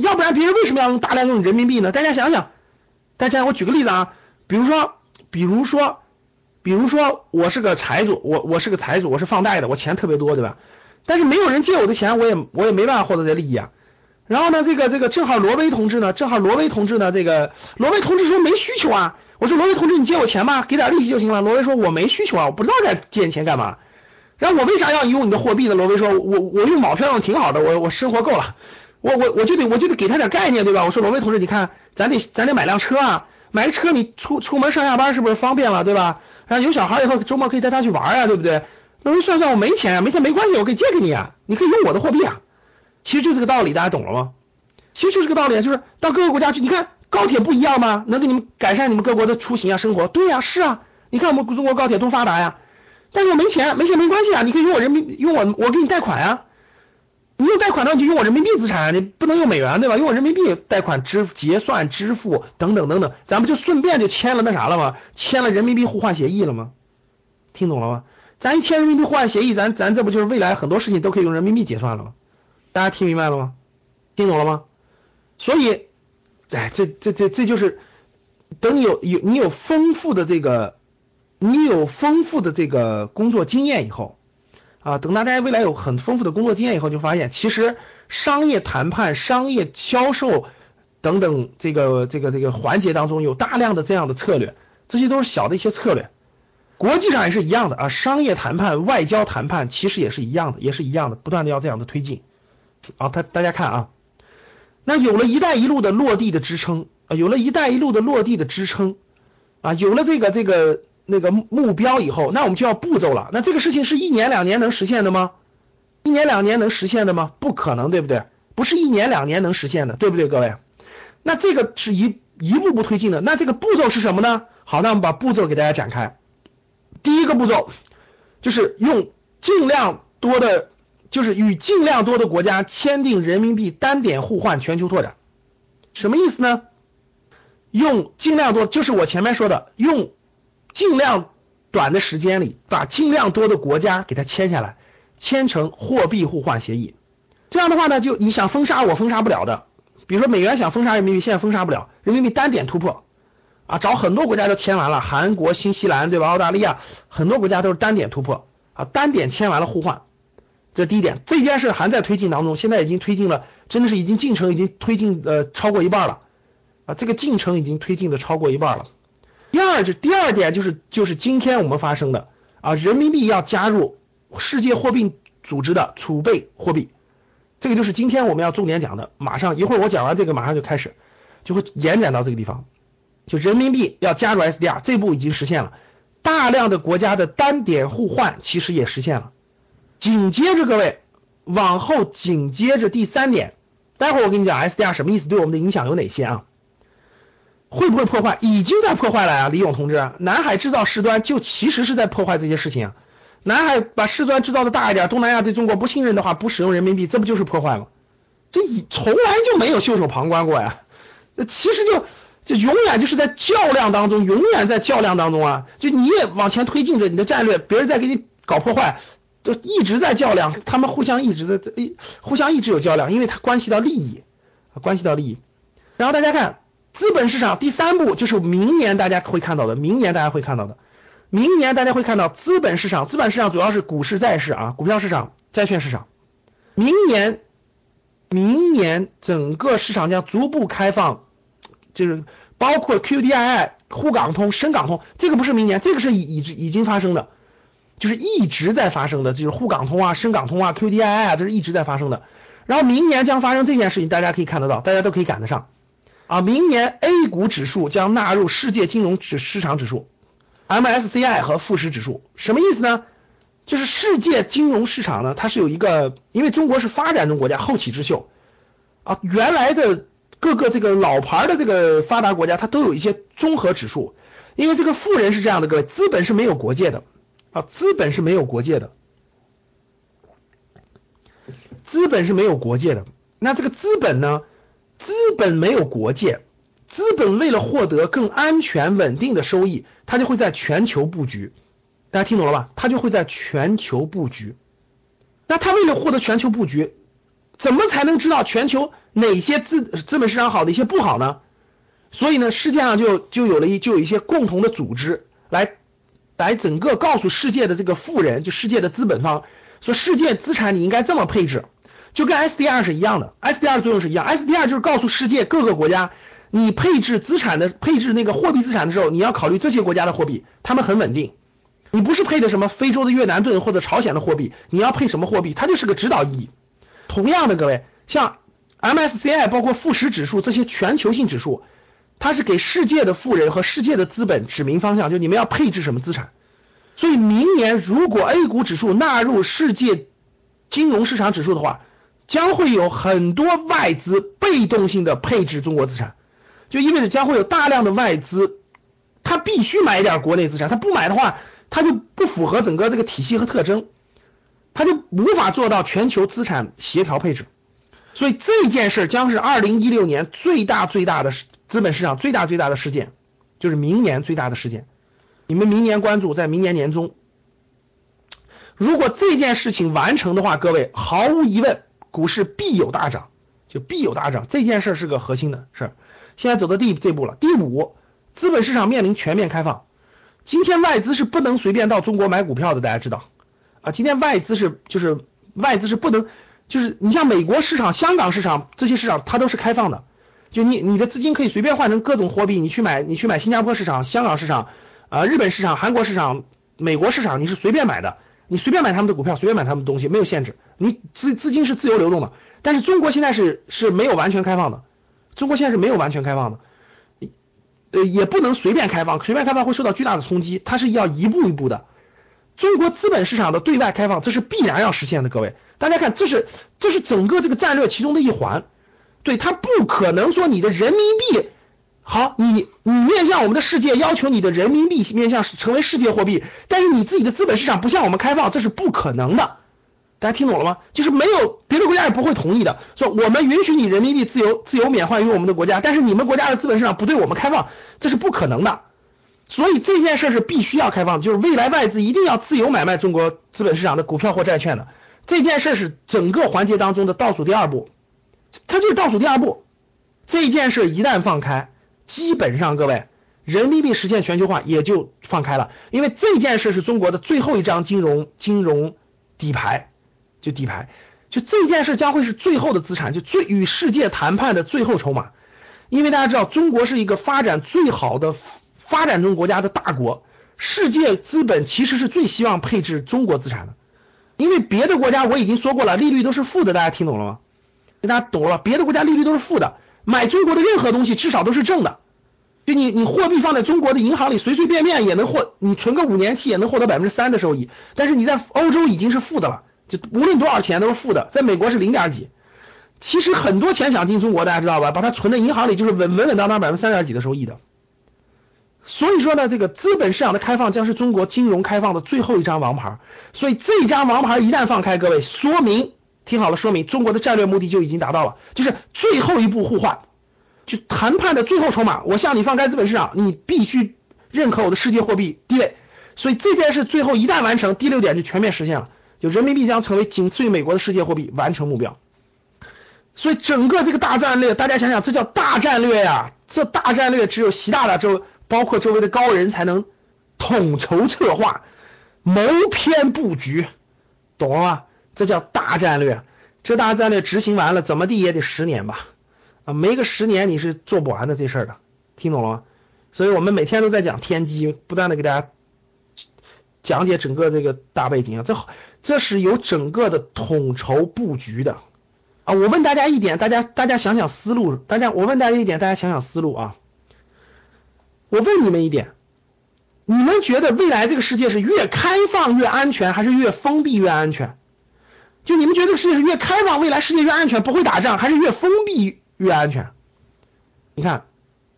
要不然别人为什么要用大量用人民币呢？大家想想，大家我举个例子啊，比如说，比如说，比如说我是个财主，我我是个财主，我是放贷的，我钱特别多，对吧？但是没有人借我的钱，我也我也没办法获得这利益啊。然后呢，这个这个正好罗威同志呢，正好罗威同志呢，这个罗威同志说没需求啊。我说罗威同志，你借我钱吧，给点利息就行了。罗威说我没需求啊，我不知道该借你钱干嘛。然后我为啥要用你的货币呢？罗威说，我我用毛票用挺好的，我我生活够了。我我我就得我就得给他点概念，对吧？我说罗威同志，你看咱得咱得买辆车啊，买个车你出出门上下班是不是方便了，对吧？然后有小孩以后周末可以带他去玩啊，对不对？罗威算算我没钱啊，没钱没关系，我可以借给你啊，你可以用我的货币啊。其实就这个道理，大家懂了吗？其实就这个道理，就是到各个国家去，你看高铁不一样吗？能给你们改善你们各国的出行啊生活？对呀，是啊，你看我们中国高铁多发达呀。但是我没钱，没钱没关系啊，你可以用我人民用我我给你贷款啊。你用贷款的话，就用我人民币资产，你不能用美元，对吧？用我人民币贷款支结算支付等等等等，咱们就顺便就签了那啥了吗？签了人民币互换协议了吗？听懂了吗？咱一签人民币互换协议，咱咱这不就是未来很多事情都可以用人民币结算了吗？大家听明白了吗？听懂了吗？所以，哎，这这这这就是等你有有你有丰富的这个你有丰富的这个工作经验以后。啊，等大家未来有很丰富的工作经验以后，就发现其实商业谈判、商业销售等等这个这个这个环节当中有大量的这样的策略，这些都是小的一些策略。国际上也是一样的啊，商业谈判、外交谈判其实也是一样的，也是一样的，不断的要这样的推进。啊，大大家看啊，那有了一带一路的落地的支撑啊，有了一带一路的落地的支撑啊，有了这个这个。那个目标以后，那我们就要步骤了。那这个事情是一年两年能实现的吗？一年两年能实现的吗？不可能，对不对？不是一年两年能实现的，对不对，各位？那这个是一一步步推进的。那这个步骤是什么呢？好，那我们把步骤给大家展开。第一个步骤就是用尽量多的，就是与尽量多的国家签订人民币单点互换全球拓展。什么意思呢？用尽量多，就是我前面说的用。尽量短的时间里，把尽量多的国家给它签下来，签成货币互换协议。这样的话呢，就你想封杀我封杀不了的。比如说美元想封杀人民币，现在封杀不了，人民币单点突破啊，找很多国家都签完了，韩国、新西兰对吧？澳大利亚很多国家都是单点突破啊，单点签完了互换。这第一点，这件事还在推进当中，现在已经推进了，真的是已经进程已经推进呃超过一半了啊，这个进程已经推进的超过一半了。第二，就第二点就是就是今天我们发生的啊，人民币要加入世界货币组织的储备货币，这个就是今天我们要重点讲的。马上一会儿我讲完这个，马上就开始就会延展到这个地方，就人民币要加入 SDR，这步已经实现了，大量的国家的单点互换其实也实现了。紧接着各位往后紧接着第三点，待会儿我跟你讲 SDR 什么意思，对我们的影响有哪些啊？会不会破坏？已经在破坏了呀，李勇同志。南海制造事端就其实是在破坏这些事情啊。南海把事端制造的大一点，东南亚对中国不信任的话，不使用人民币，这不就是破坏吗？这以从来就没有袖手旁观过呀。那其实就就永远就是在较量当中，永远在较量当中啊。就你也往前推进着你的战略，别人在给你搞破坏，就一直在较量，他们互相一直在互相一直有较量，因为它关系到利益，关系到利益。然后大家看。资本市场第三步就是明年大家会看到的，明年大家会看到的，明年大家会看到资本市场，资本市场主要是股市、债市啊，股票市场、债券市场。明年，明年整个市场将逐步开放，就是包括 QDII、沪港通、深港通，这个不是明年，这个是已已已经发生的，就是一直在发生的，就是沪港通啊、深港通啊、QDII 啊，这是一直在发生的。然后明年将发生这件事情，大家可以看得到，大家都可以赶得上。啊，明年 A 股指数将纳入世界金融指市场指数，MSCI 和富时指数，什么意思呢？就是世界金融市场呢，它是有一个，因为中国是发展中国家，后起之秀，啊，原来的各个这个老牌的这个发达国家，它都有一些综合指数，因为这个富人是这样的，各位，资本是没有国界的啊，资本是没有国界的，资本是没有国界的。那这个资本呢？资本没有国界，资本为了获得更安全稳定的收益，它就会在全球布局。大家听懂了吧？它就会在全球布局。那它为了获得全球布局，怎么才能知道全球哪些资资本市场好，哪些不好呢？所以呢，世界上就就有了一就有一些共同的组织来来整个告诉世界的这个富人，就世界的资本方，说世界资产你应该这么配置。就跟 SDR 是一样的，SDR 作用是一样，SDR 就是告诉世界各个国家，你配置资产的配置那个货币资产的时候，你要考虑这些国家的货币，他们很稳定。你不是配的什么非洲的越南盾或者朝鲜的货币，你要配什么货币，它就是个指导意义。同样的，各位，像 MSCI 包括富时指数这些全球性指数，它是给世界的富人和世界的资本指明方向，就你们要配置什么资产。所以明年如果 A 股指数纳入世界金融市场指数的话，将会有很多外资被动性的配置中国资产，就意味着将会有大量的外资，他必须买一点国内资产，他不买的话，他就不符合整个这个体系和特征，他就无法做到全球资产协调配置。所以这件事将是二零一六年最大最大的资本市场最大最大的事件，就是明年最大的事件。你们明年关注，在明年年中，如果这件事情完成的话，各位毫无疑问。股市必有大涨，就必有大涨，这件事是个核心的事。现在走到第这步了。第五，资本市场面临全面开放。今天外资是不能随便到中国买股票的，大家知道啊？今天外资是就是外资是不能，就是你像美国市场、香港市场这些市场，它都是开放的，就你你的资金可以随便换成各种货币，你去买你去买新加坡市场、香港市场啊、日本市场、韩国市场、美国市场，你是随便买的。你随便买他们的股票，随便买他们的东西，没有限制。你资资金是自由流动的，但是中国现在是是没有完全开放的。中国现在是没有完全开放的，呃，也不能随便开放，随便开放会受到巨大的冲击。它是要一步一步的。中国资本市场的对外开放，这是必然要实现的。各位，大家看，这是这是整个这个战略其中的一环。对，它不可能说你的人民币。好，你你面向我们的世界，要求你的人民币面向成为世界货币，但是你自己的资本市场不向我们开放，这是不可能的。大家听懂了吗？就是没有别的国家也不会同意的。说我们允许你人民币自由自由免换于我们的国家，但是你们国家的资本市场不对我们开放，这是不可能的。所以这件事是必须要开放，就是未来外资一定要自由买卖中国资本市场的股票或债券的。这件事是整个环节当中的倒数第二步，它就是倒数第二步。这件事一旦放开。基本上，各位，人民币实现全球化也就放开了，因为这件事是中国的最后一张金融金融底牌，就底牌，就这件事将会是最后的资产，就最与世界谈判的最后筹码。因为大家知道，中国是一个发展最好的发展中国家的大国，世界资本其实是最希望配置中国资产的，因为别的国家我已经说过了，利率都是负的，大家听懂了吗？大家懂了，别的国家利率都是负的。买中国的任何东西至少都是正的，就你你货币放在中国的银行里，随随便便也能获，你存个五年期也能获得百分之三的收益。但是你在欧洲已经是负的了，就无论多少钱都是负的，在美国是零点几。其实很多钱想进中国，大家知道吧？把它存在银行里就是稳稳稳当当百分之三点几的收益的。所以说呢，这个资本市场的开放将是中国金融开放的最后一张王牌。所以这张王牌一旦放开，各位说明。听好了，说明中国的战略目的就已经达到了，就是最后一步互换，就谈判的最后筹码。我向你放开资本市场，你必须认可我的世界货币地位。所以这件事最后一旦完成，第六点就全面实现了，就人民币将成为仅次于美国的世界货币，完成目标。所以整个这个大战略，大家想想，这叫大战略呀！这大战略只有习大大周，包括周围的高人才能统筹策划、谋篇布局，懂了吗？这叫大战略，这大战略执行完了，怎么地也得十年吧？啊，没个十年你是做不完的这事儿的，听懂了吗？所以我们每天都在讲天机，不断的给大家讲解整个这个大背景啊，这这是有整个的统筹布局的啊。我问大家一点，大家大家想想思路，大家我问大家一点，大家想想思路啊。我问你们一点，你们觉得未来这个世界是越开放越安全，还是越封闭越安全？就你们觉得这个世界是越开放，未来世界越安全，不会打仗，还是越封闭越安全？你看，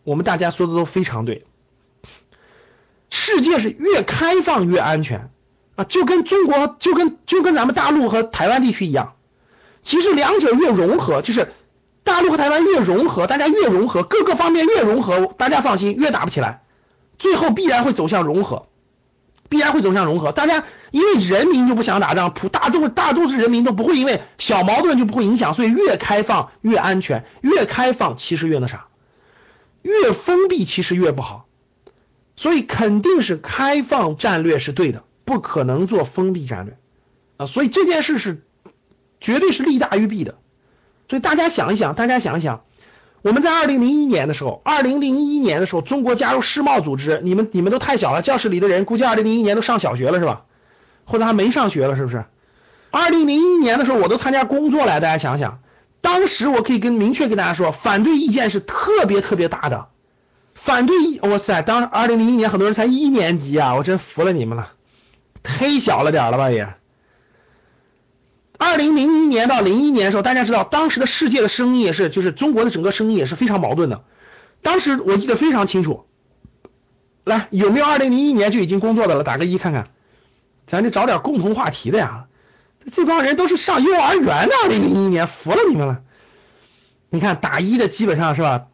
我们大家说的都非常对，世界是越开放越安全啊，就跟中国就跟就跟咱们大陆和台湾地区一样，其实两者越融合，就是大陆和台湾越融合，大家越融合，各个方面越融合，大家放心，越打不起来，最后必然会走向融合。必然会走向融合，大家因为人民就不想打仗，普大众大多数人民都不会因为小矛盾就不会影响，所以越开放越安全，越开放其实越那啥，越封闭其实越不好，所以肯定是开放战略是对的，不可能做封闭战略啊，所以这件事是绝对是利大于弊的，所以大家想一想，大家想一想。我们在二零零一年的时候，二零零一年的时候，中国加入世贸组织，你们你们都太小了，教室里的人估计二零零一年都上小学了是吧？或者还没上学了是不是？二零零一年的时候，我都参加工作了，大家想想，当时我可以跟明确跟大家说，反对意见是特别特别大的，反对意，哇塞，当二零零一年很多人才一年级啊，我真服了你们了，忒小了点了吧也。二零零一年到零一年的时候，大家知道当时的世界的声音也是，就是中国的整个声音也是非常矛盾的。当时我记得非常清楚，来有没有二零零一年就已经工作的了？打个一看看，咱得找点共同话题的呀。这帮人都是上幼儿园的，二零零一年服了你们了。你看打一的基本上是吧？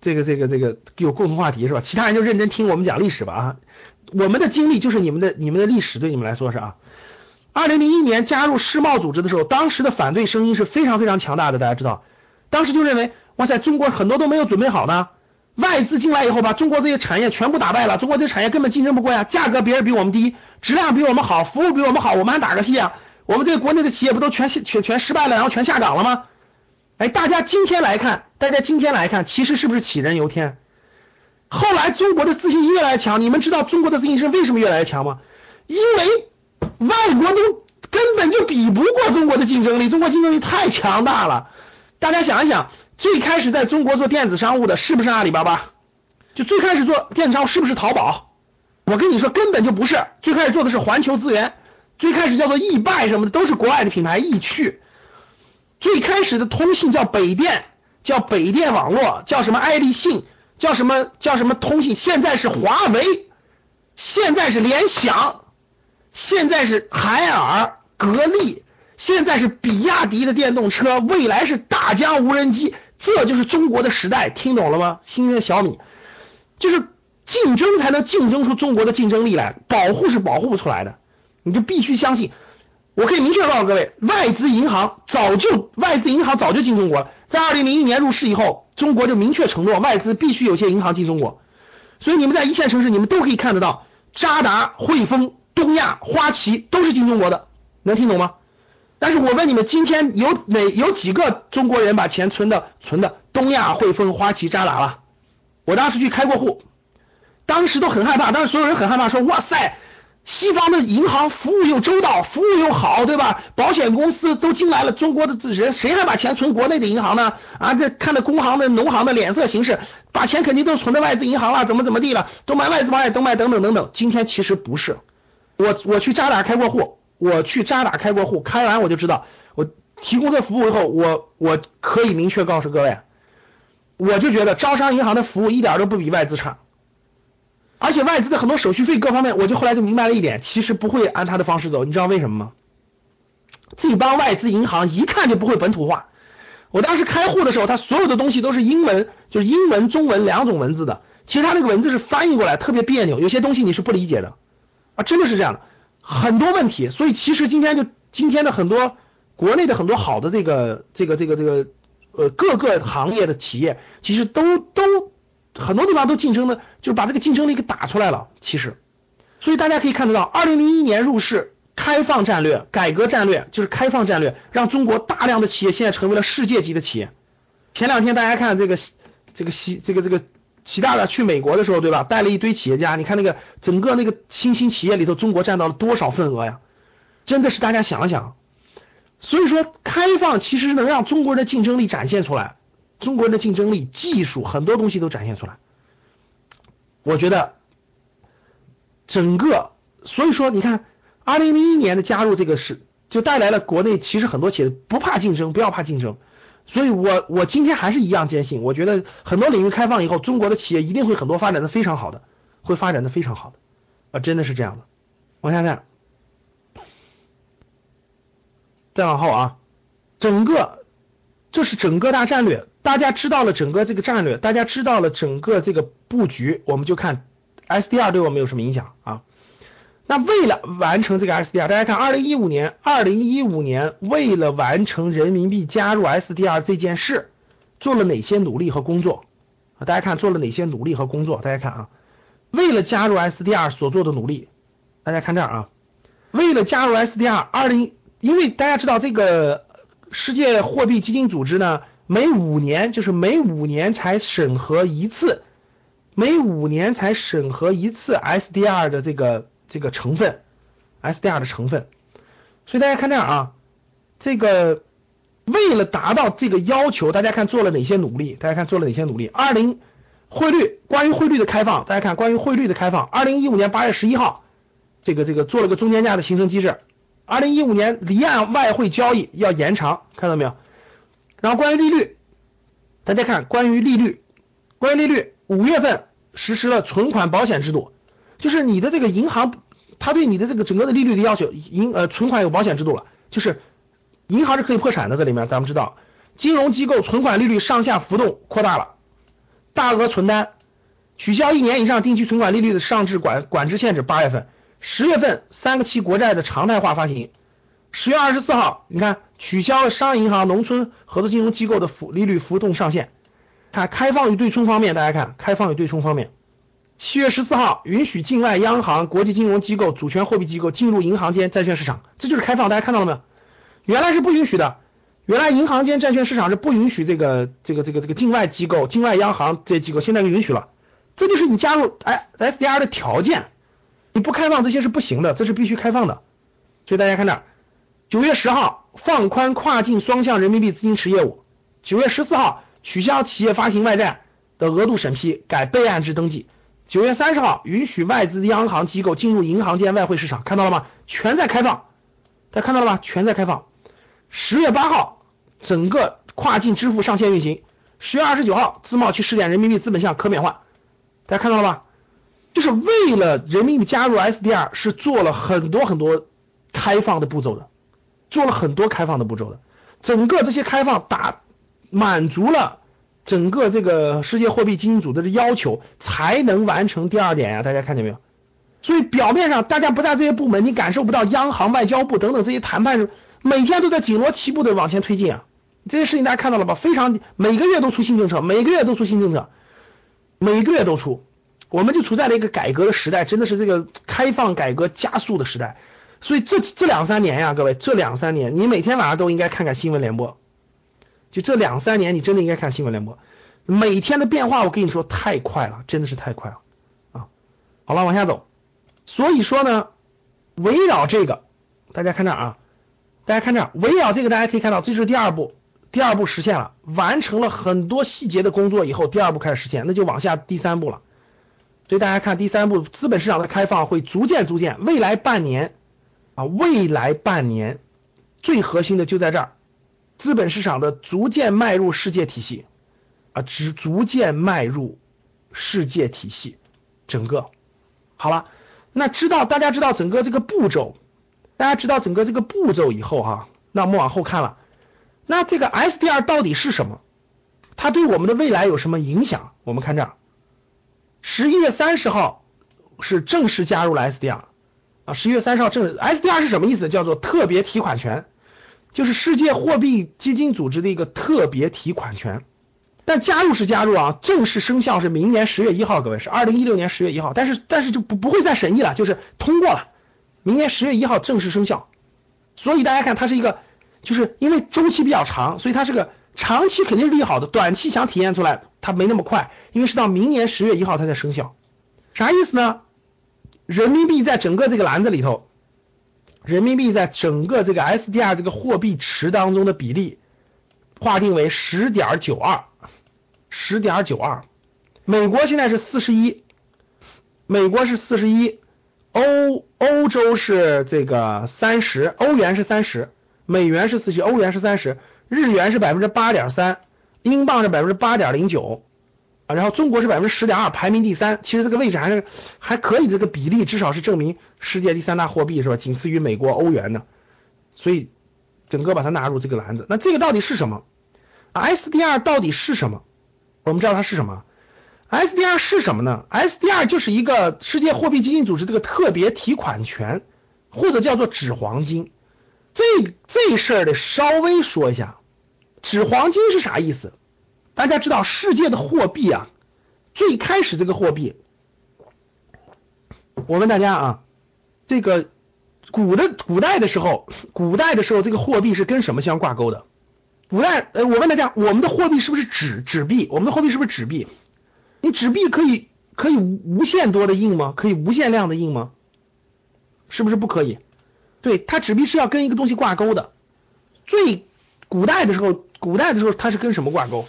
这个这个这个有共同话题是吧？其他人就认真听我们讲历史吧啊。我们的经历就是你们的你们的历史，对你们来说是啊。二零零一年加入世贸组织的时候，当时的反对声音是非常非常强大的，大家知道，当时就认为，哇塞，中国很多都没有准备好呢，外资进来以后把中国这些产业全部打败了，中国这些产业根本竞争不过呀，价格别人比我们低，质量比我们好，服务比我们好，我们还打个屁啊？我们这个国内的企业不都全全全失败了，然后全下岗了吗？哎，大家今天来看，大家今天来看，其实是不是杞人忧天？后来中国的自信心越来越强，你们知道中国的自信心为什么越来越强吗？因为。外国都根本就比不过中国的竞争力，中国竞争力太强大了。大家想一想，最开始在中国做电子商务的是不是阿里巴巴？就最开始做电子商务是不是淘宝？我跟你说，根本就不是。最开始做的是环球资源，最开始叫做易拜什么的，都是国外的品牌。易趣，最开始的通信叫北电，叫北电网络，叫什么爱立信，叫什么叫什么通信。现在是华为，现在是联想。现在是海尔、格力，现在是比亚迪的电动车，未来是大疆无人机，这就是中国的时代，听懂了吗？新的小米，就是竞争才能竞争出中国的竞争力来，保护是保护不出来的，你就必须相信。我可以明确告诉各位，外资银行早就外资银行早就进中国了，在二零零一年入市以后，中国就明确承诺外资必须有些银行进中国，所以你们在一线城市，你们都可以看得到渣打、汇丰。东亚、花旗都是进中国的，能听懂吗？但是我问你们，今天有哪有几个中国人把钱存的存的东亚、汇丰、花旗、渣打了？我当时去开过户，当时都很害怕，当时所有人很害怕，说哇塞，西方的银行服务又周到，服务又好，对吧？保险公司都进来了，中国的人谁还把钱存国内的银行呢？啊，这看着工行的、农行的脸色行事，把钱肯定都存在外资银行了，怎么怎么地了，都买外资保险，都买等等等等。今天其实不是。我我去渣打开过户，我去渣打开过户，开完我就知道，我提供这服务以后，我我可以明确告诉各位，我就觉得招商银行的服务一点都不比外资差，而且外资的很多手续费各方面，我就后来就明白了一点，其实不会按他的方式走，你知道为什么吗？这帮外资银行一看就不会本土化，我当时开户的时候，他所有的东西都是英文，就是英文、中文两种文字的，其实他那个文字是翻译过来特别别扭，有些东西你是不理解的。啊，真的是这样的，很多问题，所以其实今天就今天的很多国内的很多好的这个这个这个这个呃各个行业的企业，其实都都很多地方都竞争的，就把这个竞争力给打出来了。其实，所以大家可以看得到，二零零一年入市，开放战略、改革战略就是开放战略，让中国大量的企业现在成为了世界级的企业。前两天大家看这个这个西这个这个。习大大去美国的时候，对吧？带了一堆企业家，你看那个整个那个新兴企业里头，中国占到了多少份额呀？真的是大家想一想。所以说，开放其实能让中国人的竞争力展现出来，中国人的竞争力、技术很多东西都展现出来。我觉得整个，所以说你看，二零零一年的加入这个是就带来了国内其实很多企业不怕竞争，不要怕竞争。所以我我今天还是一样坚信，我觉得很多领域开放以后，中国的企业一定会很多发展的非常好的，会发展的非常好的，啊，真的是这样的。往下看，再往后啊，整个这是整个大战略，大家知道了整个这个战略，大家知道了整个这个布局，我们就看 SDR 对我们有什么影响啊？那为了完成这个 SDR，大家看，二零一五年，二零一五年为了完成人民币加入 SDR 这件事，做了哪些努力和工作啊？大家看做了哪些努力和工作？大家看啊，为了加入 SDR 所做的努力，大家看这儿啊，为了加入 SDR，二零，因为大家知道这个世界货币基金组织呢，每五年就是每五年才审核一次，每五年才审核一次 SDR 的这个。这个成分，SDR 的成分，所以大家看这样啊，这个为了达到这个要求，大家看做了哪些努力？大家看做了哪些努力？二零汇率，关于汇率的开放，大家看关于汇率的开放，二零一五年八月十一号，这个这个做了个中间价的形成机制。二零一五年离岸外汇交易要延长，看到没有？然后关于利率，大家看关于利率，关于利率，五月份实施了存款保险制度。就是你的这个银行，它对你的这个整个的利率的要求，银呃存款有保险制度了，就是银行是可以破产的，这里面咱们知道，金融机构存款利率上下浮动扩大了，大额存单取消一年以上定期存款利率的上至管管制限制，八月份，十月份三个期国债的常态化发行，十月二十四号，你看取消了商业银行、农村合作金融机构的浮利率浮动上限，看开放与对冲方面，大家看开放与对冲方面。七月十四号，允许境外央行、国际金融机构、主权货币机构进入银行间债券市场，这就是开放。大家看到了没有？原来是不允许的，原来银行间债券市场是不允许这个、这个、这个、这个境外机构、境外央行这机构，现在就允许了。这就是你加入哎 SDR 的条件，你不开放这些是不行的，这是必须开放的。所以大家看这，九月十号放宽跨境双向人民币资金池业务，九月十四号取消企业发行外债的额度审批，改备案制登记。九月三十号，允许外资央行机构进入银行间外汇市场，看到了吗？全在开放，大家看到了吧？全在开放。十月八号，整个跨境支付上线运行。十月二十九号，自贸区试点人民币资本项可免换，大家看到了吧？就是为了人民币加入 SDR，是做了很多很多开放的步骤的，做了很多开放的步骤的。整个这些开放打满足了。整个这个世界货币基金组织的要求才能完成第二点呀，大家看见没有？所以表面上大家不在这些部门，你感受不到央行、外交部等等这些谈判每天都在紧锣密鼓的往前推进啊。这些事情大家看到了吧？非常每个月都出新政策，每个月都出新政策，每个月都出。我们就处在了一个改革的时代，真的是这个开放改革加速的时代。所以这这两三年呀，各位，这两三年你每天晚上都应该看看新闻联播。就这两三年，你真的应该看新闻联播，每天的变化，我跟你说太快了，真的是太快了啊！好了，往下走。所以说呢，围绕这个，大家看这啊，大家看这，围绕这个，大家可以看到，这是第二步，第二步实现了，完成了很多细节的工作以后，第二步开始实现，那就往下第三步了。所以大家看第三步，资本市场的开放会逐渐逐渐，未来半年啊，未来半年最核心的就在这儿。资本市场的逐渐迈入世界体系啊，只逐渐迈入世界体系，整个好了。那知道大家知道整个这个步骤，大家知道整个这个步骤以后哈，那我们往后看了。那这个 SDR 到底是什么？它对我们的未来有什么影响？我们看这儿，十一月三十号是正式加入了 SDR 啊，十一月三十号正 SDR 是什么意思？叫做特别提款权。就是世界货币基金组织的一个特别提款权，但加入是加入啊，正式生效是明年十月一号，各位是二零一六年十月一号，但是但是就不不会再审议了，就是通过了，明年十月一号正式生效。所以大家看它是一个，就是因为周期比较长，所以它是个长期肯定是利好的，短期想体验出来它没那么快，因为是到明年十月一号它才生效。啥意思呢？人民币在整个这个篮子里头。人民币在整个这个 SDR 这个货币池当中的比例划定为十点九二，十点九二。美国现在是四十一，美国是四十一，欧欧洲是这个三十，欧元是三十，美元是四十，欧元是三十，日元是百分之八点三，英镑是百分之八点零九。啊，然后中国是百分之十点二，排名第三。其实这个位置还是还可以，这个比例至少是证明世界第三大货币是吧？仅次于美国欧元的，所以整个把它纳入这个篮子。那这个到底是什么？SDR 到底是什么？我们知道它是什么？SDR 是什么呢？SDR 就是一个世界货币基金组织这个特别提款权，或者叫做纸黄金。这这事儿得稍微说一下，纸黄金是啥意思？大家知道世界的货币啊，最开始这个货币，我问大家啊，这个古的古代的时候，古代的时候这个货币是跟什么相挂钩的？古代，呃，我问大家，我们的货币是不是纸纸币？我们的货币是不是纸币？你纸币可以可以无限多的印吗？可以无限量的印吗？是不是不可以？对，它纸币是要跟一个东西挂钩的。最古代的时候，古代的时候它是跟什么挂钩？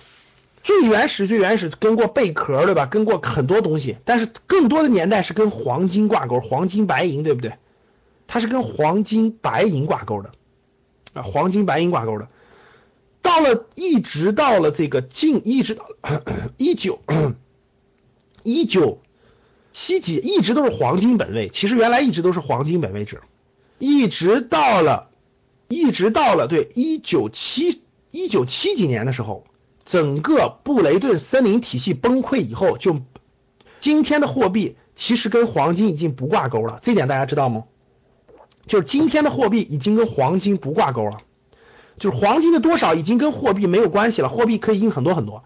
最原始最原始跟过贝壳对吧？跟过很多东西，但是更多的年代是跟黄金挂钩，黄金白银对不对？它是跟黄金白银挂钩的啊，黄金白银挂钩的。到了一直到了这个近，一直到 一九 一九七几，一直都是黄金本位。其实原来一直都是黄金本位制，一直到了一直到了对一九七一九七几年的时候。整个布雷顿森林体系崩溃以后，就今天的货币其实跟黄金已经不挂钩了，这点大家知道吗？就是今天的货币已经跟黄金不挂钩了，就是黄金的多少已经跟货币没有关系了，货币可以印很多很多，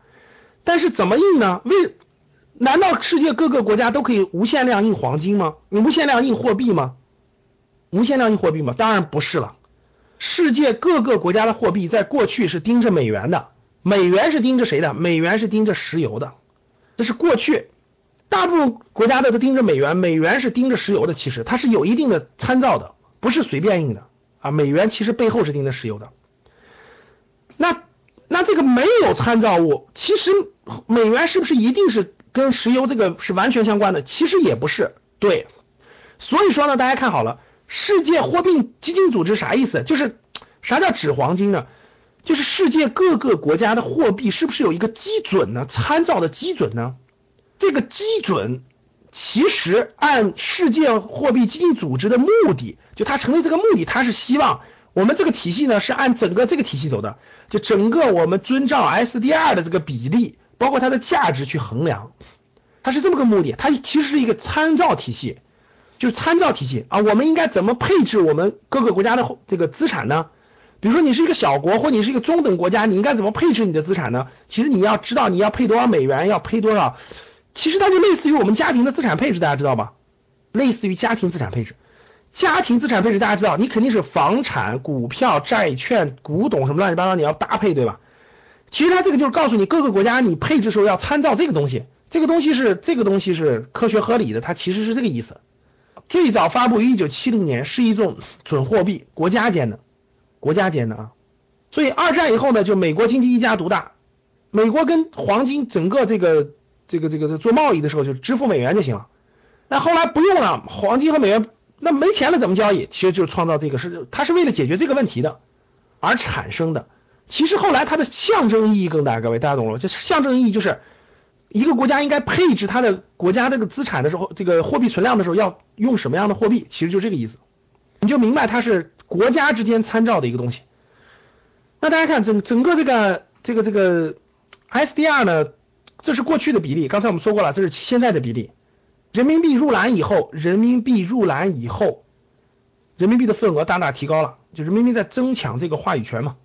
但是怎么印呢？为难道世界各个国家都可以无限量印黄金吗？你无限量印货币吗？无限量印货币吗？当然不是了，世界各个国家的货币在过去是盯着美元的。美元是盯着谁的？美元是盯着石油的，这是过去大部分国家的都盯着美元，美元是盯着石油的。其实它是有一定的参照的，不是随便印的啊。美元其实背后是盯着石油的。那那这个没有参照物，其实美元是不是一定是跟石油这个是完全相关的？其实也不是。对，所以说呢，大家看好了，世界货币基金组织啥意思？就是啥叫纸黄金呢？就是世界各个国家的货币是不是有一个基准呢？参照的基准呢？这个基准其实按世界货币基金组织的目的，就它成立这个目的，它是希望我们这个体系呢是按整个这个体系走的，就整个我们遵照 SDR 的这个比例，包括它的价值去衡量，它是这么个目的。它其实是一个参照体系，就是参照体系啊。我们应该怎么配置我们各个国家的这个资产呢？比如说你是一个小国，或你是一个中等国家，你应该怎么配置你的资产呢？其实你要知道你要配多少美元，要配多少，其实它就类似于我们家庭的资产配置，大家知道吧？类似于家庭资产配置，家庭资产配置大家知道，你肯定是房产、股票、债券、古董什么乱七八糟，你要搭配，对吧？其实它这个就是告诉你各个国家你配置时候要参照这个东西，这个东西是这个东西是科学合理的，它其实是这个意思。最早发布于一九七零年，是一种准货币，国家间的。国家间的啊，所以二战以后呢，就美国经济一家独大，美国跟黄金整个这个这个这个做贸易的时候就支付美元就行了。那后来不用了，黄金和美元那没钱了怎么交易？其实就是创造这个是它是为了解决这个问题的而产生的。其实后来它的象征意义更大，各位大家懂了？就是象征意义就是一个国家应该配置它的国家这个资产的时候，这个货币存量的时候要用什么样的货币？其实就这个意思，你就明白它是。国家之间参照的一个东西，那大家看整整个这个这个这个 SDR 呢，这是过去的比例，刚才我们说过了，这是现在的比例。人民币入篮以后，人民币入篮以后，人民币的份额大大提高了，就人民币在争抢这个话语权嘛。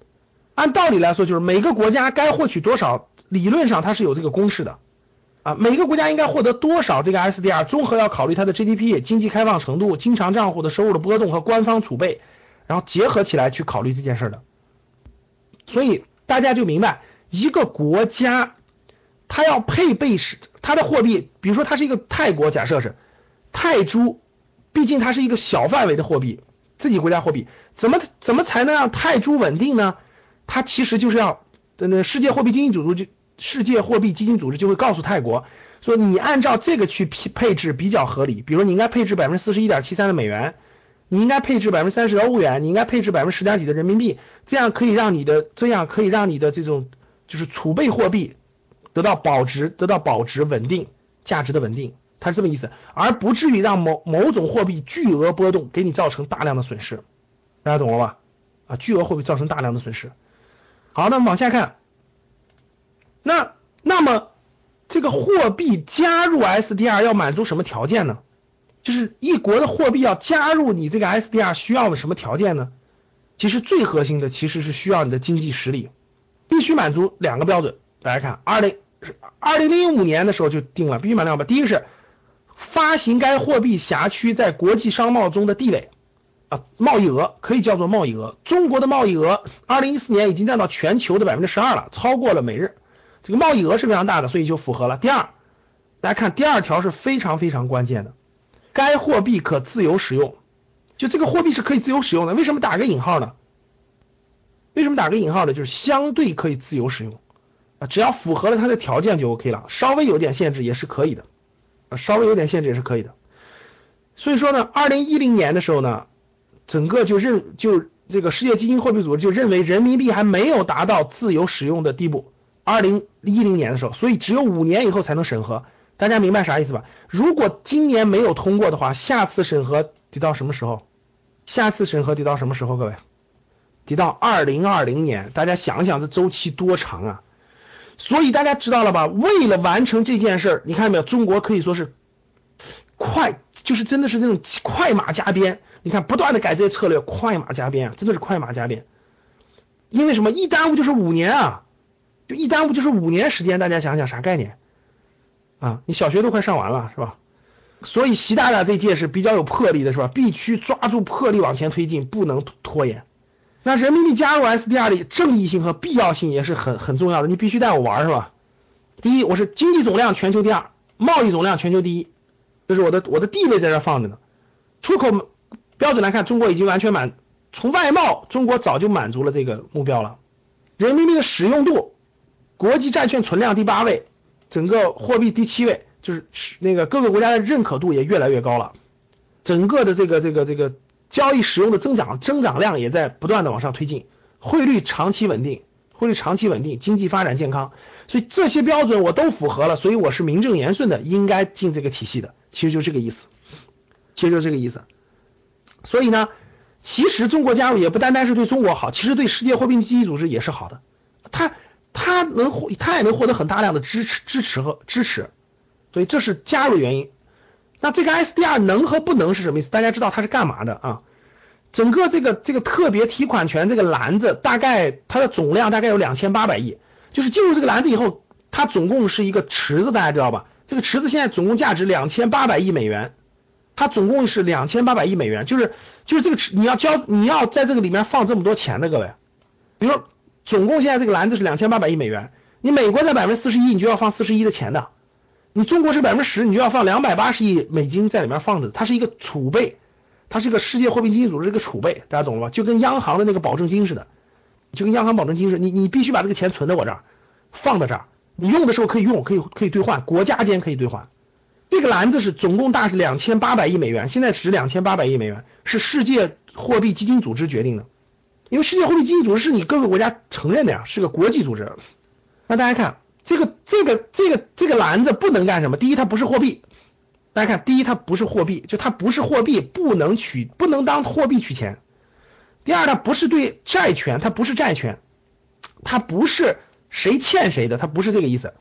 按道理来说，就是每个国家该获取多少，理论上它是有这个公式的。啊，每个国家应该获得多少这个 SDR，综合要考虑它的 GDP、经济开放程度、经常账户的收入的波动和官方储备。然后结合起来去考虑这件事的，所以大家就明白，一个国家它要配备是它的货币，比如说它是一个泰国，假设是泰铢，毕竟它是一个小范围的货币，自己国家货币，怎么怎么才能让泰铢稳定呢？它其实就是要，那世界货币基金组织就世界货币基金组织就会告诉泰国，说你按照这个去配配置比较合理，比如你应该配置百分之四十一点七三的美元，你应该配置百分之三十的欧元，你应该配置百分之十点几的人民币，这样可以让你的这样可以让你的这种就是储备货币得到保值，得到保值稳定价值的稳定，它是这么意思，而不至于让某某种货币巨额波动给你造成大量的损失，大家懂了吧？啊，巨额货币造成大量的损失。好，那么往下看，那那么这个货币加入 SDR 要满足什么条件呢？就是一国的货币要加入你这个 SDR 需要的什么条件呢？其实最核心的其实是需要你的经济实力，必须满足两个标准。大家看，二零二零零五年的时候就定了，必须满足两个，第一个是发行该货币辖区在国际商贸中的地位。啊，贸易额可以叫做贸易额。中国的贸易额，二零一四年已经占到全球的百分之十二了，超过了每日。这个贸易额是非常大的，所以就符合了。第二，大家看第二条是非常非常关键的，该货币可自由使用。就这个货币是可以自由使用的，为什么打个引号呢？为什么打个引号呢？就是相对可以自由使用啊，只要符合了它的条件就 OK 了，稍微有点限制也是可以的啊，稍微有点限制也是可以的。所以说呢，二零一零年的时候呢。整个就认就这个世界基金货币组织就认为人民币还没有达到自由使用的地步。二零一零年的时候，所以只有五年以后才能审核。大家明白啥意思吧？如果今年没有通过的话，下次审核得到什么时候？下次审核得到什么时候？各位，得到二零二零年。大家想想这周期多长啊！所以大家知道了吧？为了完成这件事儿，你看到没有？中国可以说是快，就是真的是那种快马加鞭。你看，不断的改这些策略，快马加鞭啊，真的是快马加鞭。因为什么？一耽误就是五年啊，就一耽误就是五年时间。大家想想啥概念啊？你小学都快上完了是吧？所以习大大这届是比较有魄力的是吧？必须抓住魄力往前推进，不能拖延。那人民币加入 SDR 的正义性和必要性也是很很重要的。你必须带我玩是吧？第一，我是经济总量全球第二，贸易总量全球第一，这是我的我的地位在这放着呢，出口。标准来看，中国已经完全满，从外贸，中国早就满足了这个目标了。人民币的使用度，国际债券存量第八位，整个货币第七位，就是那个各个国家的认可度也越来越高了。整个的这个这个这个交易使用的增长增长量也在不断的往上推进，汇率长期稳定，汇率长期稳定，经济发展健康，所以这些标准我都符合了，所以我是名正言顺的应该进这个体系的，其实就这个意思，其实就这个意思。所以呢，其实中国加入也不单单是对中国好，其实对世界货币基金组织也是好的。它他能获，他也能获得很大量的支持支持和支持，所以这是加入原因。那这个 SDR 能和不能是什么意思？大家知道它是干嘛的啊？整个这个这个特别提款权这个篮子，大概它的总量大概有两千八百亿，就是进入这个篮子以后，它总共是一个池子，大家知道吧？这个池子现在总共价值两千八百亿美元。它总共是两千八百亿美元，就是就是这个池你要交你要在这个里面放这么多钱的各位，比如总共现在这个篮子是两千八百亿美元，你美国在百分之四十一，你就要放四十一的钱的，你中国是百分之十，你就要放两百八十亿美金在里面放着，它是一个储备，它是一个世界货币基金组织一个储备，大家懂了吧？就跟央行的那个保证金似的，就跟央行保证金似的，你你必须把这个钱存在我这儿，放在这儿，你用的时候可以用，可以可以兑换，国家间可以兑换。这个篮子是总共大是两千八百亿美元，现在值两千八百亿美元，是世界货币基金组织决定的，因为世界货币基金组织是你各个国家承认的呀，是个国际组织。那大家看这个这个这个这个篮子不能干什么？第一，它不是货币。大家看，第一，它不是货币，就它不是货币，不能取，不能当货币取钱。第二，它不是对债权，它不是债权，它不是谁欠谁的，它不是这个意思。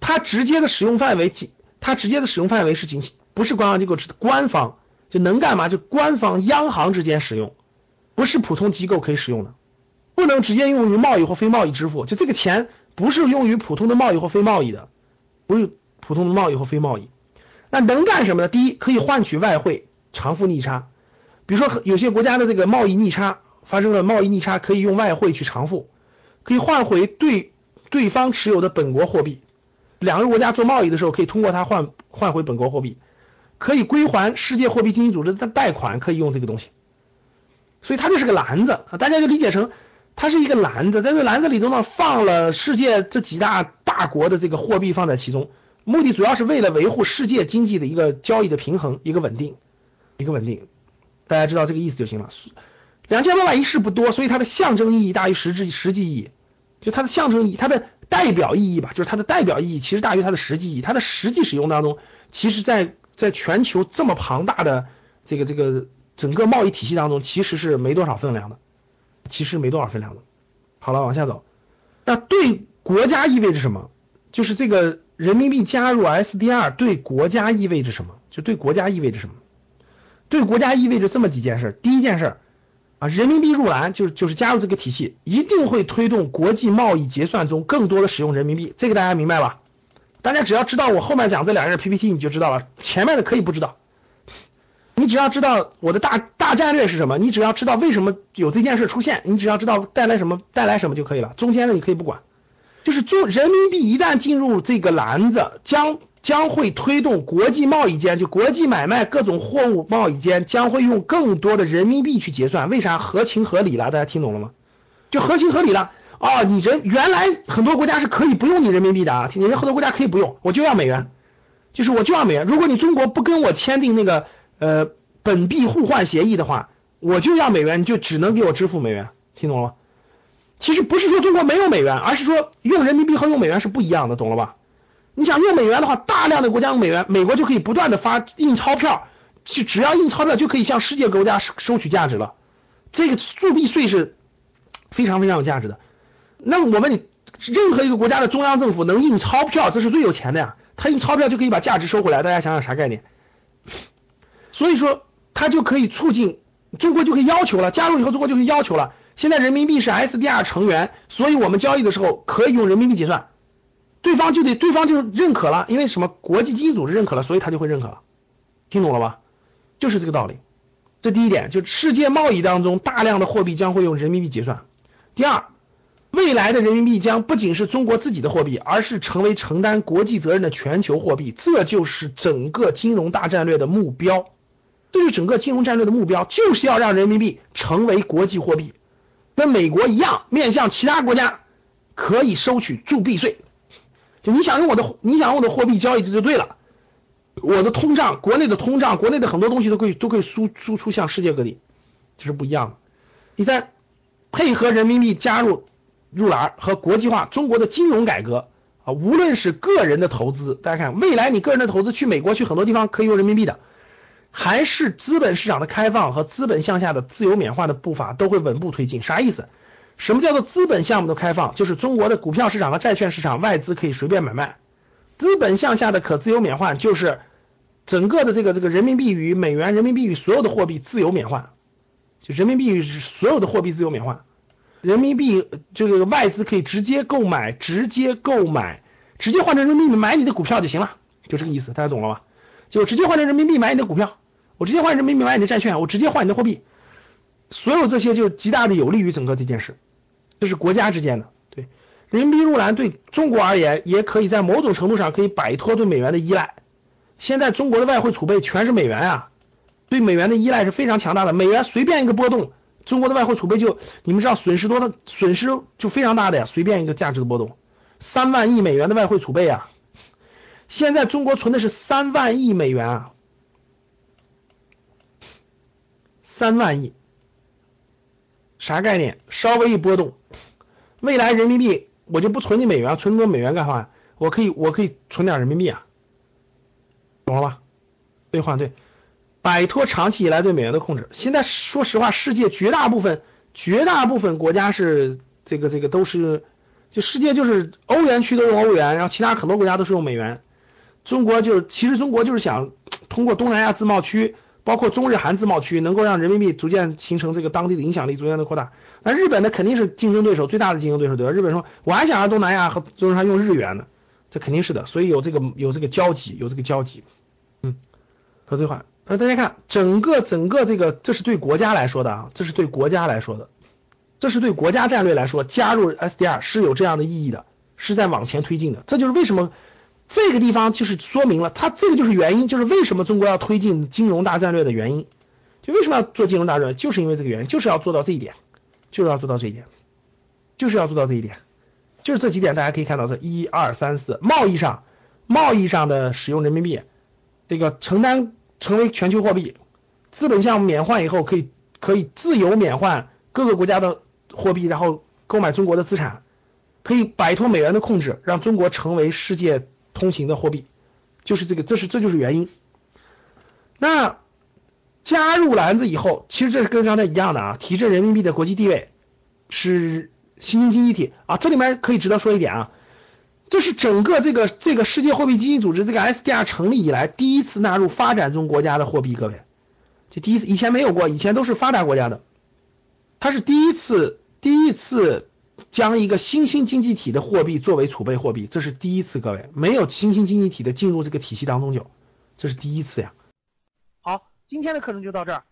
它直接的使用范围仅，它直接的使用范围是仅不是官方机构，是官方就能干嘛？就官方央行之间使用，不是普通机构可以使用的，不能直接用于贸易或非贸易支付。就这个钱不是用于普通的贸易或非贸易的，不是普通的贸易或非贸易。那能干什么呢？第一，可以换取外汇偿付逆差，比如说有些国家的这个贸易逆差发生了贸易逆差，可以用外汇去偿付，可以换回对对方持有的本国货币。两个国家做贸易的时候，可以通过它换换回本国货币，可以归还世界货币基金组织的贷款，可以用这个东西。所以它就是个篮子啊，大家就理解成它是一个篮子，在这篮子里头呢放了世界这几大大国的这个货币放在其中，目的主要是为了维护世界经济的一个交易的平衡，一个稳定，一个稳定。大家知道这个意思就行了。两千八百亿是不多，所以它的象征意义大于实质实际意义。就它的象征意义，它的代表意义吧，就是它的代表意义其实大于它的实际意义。它的实际使用当中，其实在在全球这么庞大的这个这个整个贸易体系当中，其实是没多少分量的，其实没多少分量的。好了，往下走。那对国家意味着什么？就是这个人民币加入 SDR 对国家意味着什么？就对国家意味着什么？对国家意味着这么几件事。第一件事啊，人民币入篮就是就是加入这个体系，一定会推动国际贸易结算中更多的使用人民币。这个大家明白吧？大家只要知道我后面讲这两页 PPT，你就知道了。前面的可以不知道，只要知道我的大大战略是什么，你只要知道为什么有这件事出现，你只要知道带来什么带来什么就可以了。中间的你可以不管。就是中人民币一旦进入这个篮子，将将会推动国际贸易间，就国际买卖各种货物贸易间将会用更多的人民币去结算。为啥合情合理了？大家听懂了吗？就合情合理了。哦，你人原来很多国家是可以不用你人民币的啊，你人家很多国家可以不用，我就要美元，就是我就要美元。如果你中国不跟我签订那个呃本币互换协议的话，我就要美元，你就只能给我支付美元，听懂了吗？其实不是说中国没有美元，而是说用人民币和用美元是不一样的，懂了吧？你想用美元的话，大量的国家用美元，美国就可以不断的发印钞票，去只要印钞票就可以向世界国家收收取价值了。这个铸币税是非常非常有价值的。那我问你，任何一个国家的中央政府能印钞票，这是最有钱的呀。他印钞票就可以把价值收回来，大家想想啥概念？所以说，他就可以促进中国就可以要求了，加入以后中国就可以要求了。现在人民币是 SDR 成员，所以我们交易的时候可以用人民币结算，对方就得对方就认可了，因为什么？国际经济组织认可了，所以他就会认可了，听懂了吧？就是这个道理。这第一点，就世界贸易当中大量的货币将会用人民币结算。第二，未来的人民币将不仅是中国自己的货币，而是成为承担国际责任的全球货币，这就是整个金融大战略的目标。对于整个金融战略的目标，就是要让人民币成为国际货币。跟美国一样，面向其他国家可以收取铸币税。就你想用我的，你想用我的货币交易，这就对了。我的通胀，国内的通胀，国内的很多东西都可以都可以输输出向世界各地，这是不一样的。第三，配合人民币加入入篮和国际化，中国的金融改革啊，无论是个人的投资，大家看未来你个人的投资去美国去很多地方可以用人民币的。还是资本市场的开放和资本向下的自由免换的步伐都会稳步推进。啥意思？什么叫做资本项目的开放？就是中国的股票市场和债券市场外资可以随便买卖。资本向下的可自由免换，就是整个的这个这个人民币与美元、人民币与所有的货币自由免换，就人民币与所有的货币自由免换。人民币这个外资可以直接购买、直接购买、直接换成人民币买你的股票就行了，就这个意思，大家懂了吧？就直接换成人民币买你的股票。我直接换人民币买你的债券，我直接换你的货币，所有这些就极大的有利于整个这件事，这是国家之间的。对，人民币入篮对中国而言，也可以在某种程度上可以摆脱对美元的依赖。现在中国的外汇储备全是美元啊，对美元的依赖是非常强大的。美元随便一个波动，中国的外汇储备就你们知道损失多的损失就非常大的呀，随便一个价值的波动，三万亿美元的外汇储备啊，现在中国存的是三万亿美元啊。三万亿，啥概念？稍微一波动，未来人民币我就不存你美元，存那么多美元干嘛？我可以，我可以存点人民币啊，懂了吧？兑换对，摆脱长期以来对美元的控制。现在说实话，世界绝大部分、绝大部分国家是这个、这个都是，就世界就是欧元区都用欧元，然后其他很多国家都是用美元。中国就是其实中国就是想通过东南亚自贸区。包括中日韩自贸区能够让人民币逐渐形成这个当地的影响力，逐渐的扩大。那日本呢，肯定是竞争对手最大的竞争对手，对吧？日本说我还想让东南亚和中日韩用日元呢，这肯定是的。所以有这个有这个交集，有这个交集。嗯，和兑换。那大家看，整个整个这个，这是对国家来说的啊，这是对国家来说的，这是对国家战略来说，加入 SDR 是有这样的意义的，是在往前推进的。这就是为什么。这个地方就是说明了，它这个就是原因，就是为什么中国要推进金融大战略的原因，就为什么要做金融大战略，就是因为这个原因，就是要做到这一点，就是要做到这一点，就是要做到这一点，就是这几点，大家可以看到这一二三四，贸易上，贸易上的使用人民币，这个承担成为全球货币，资本项目免换以后可以可以自由免换各个国家的货币，然后购买中国的资产，可以摆脱美元的控制，让中国成为世界通行的货币，就是这个，这是这就是原因。那加入篮子以后，其实这是跟刚才一样的啊，提振人民币的国际地位是。新兴经济体啊，这里面可以值得说一点啊，这是整个这个这个世界货币基金组织这个 SDR 成立以来第一次纳入发展中国家的货币，各位，就第一次以前没有过，以前都是发达国家的，它是第一次第一次将一个新兴经济体的货币作为储备货币，这是第一次，各位，没有新兴经济体的进入这个体系当中有，这是第一次呀。好，今天的课程就到这儿。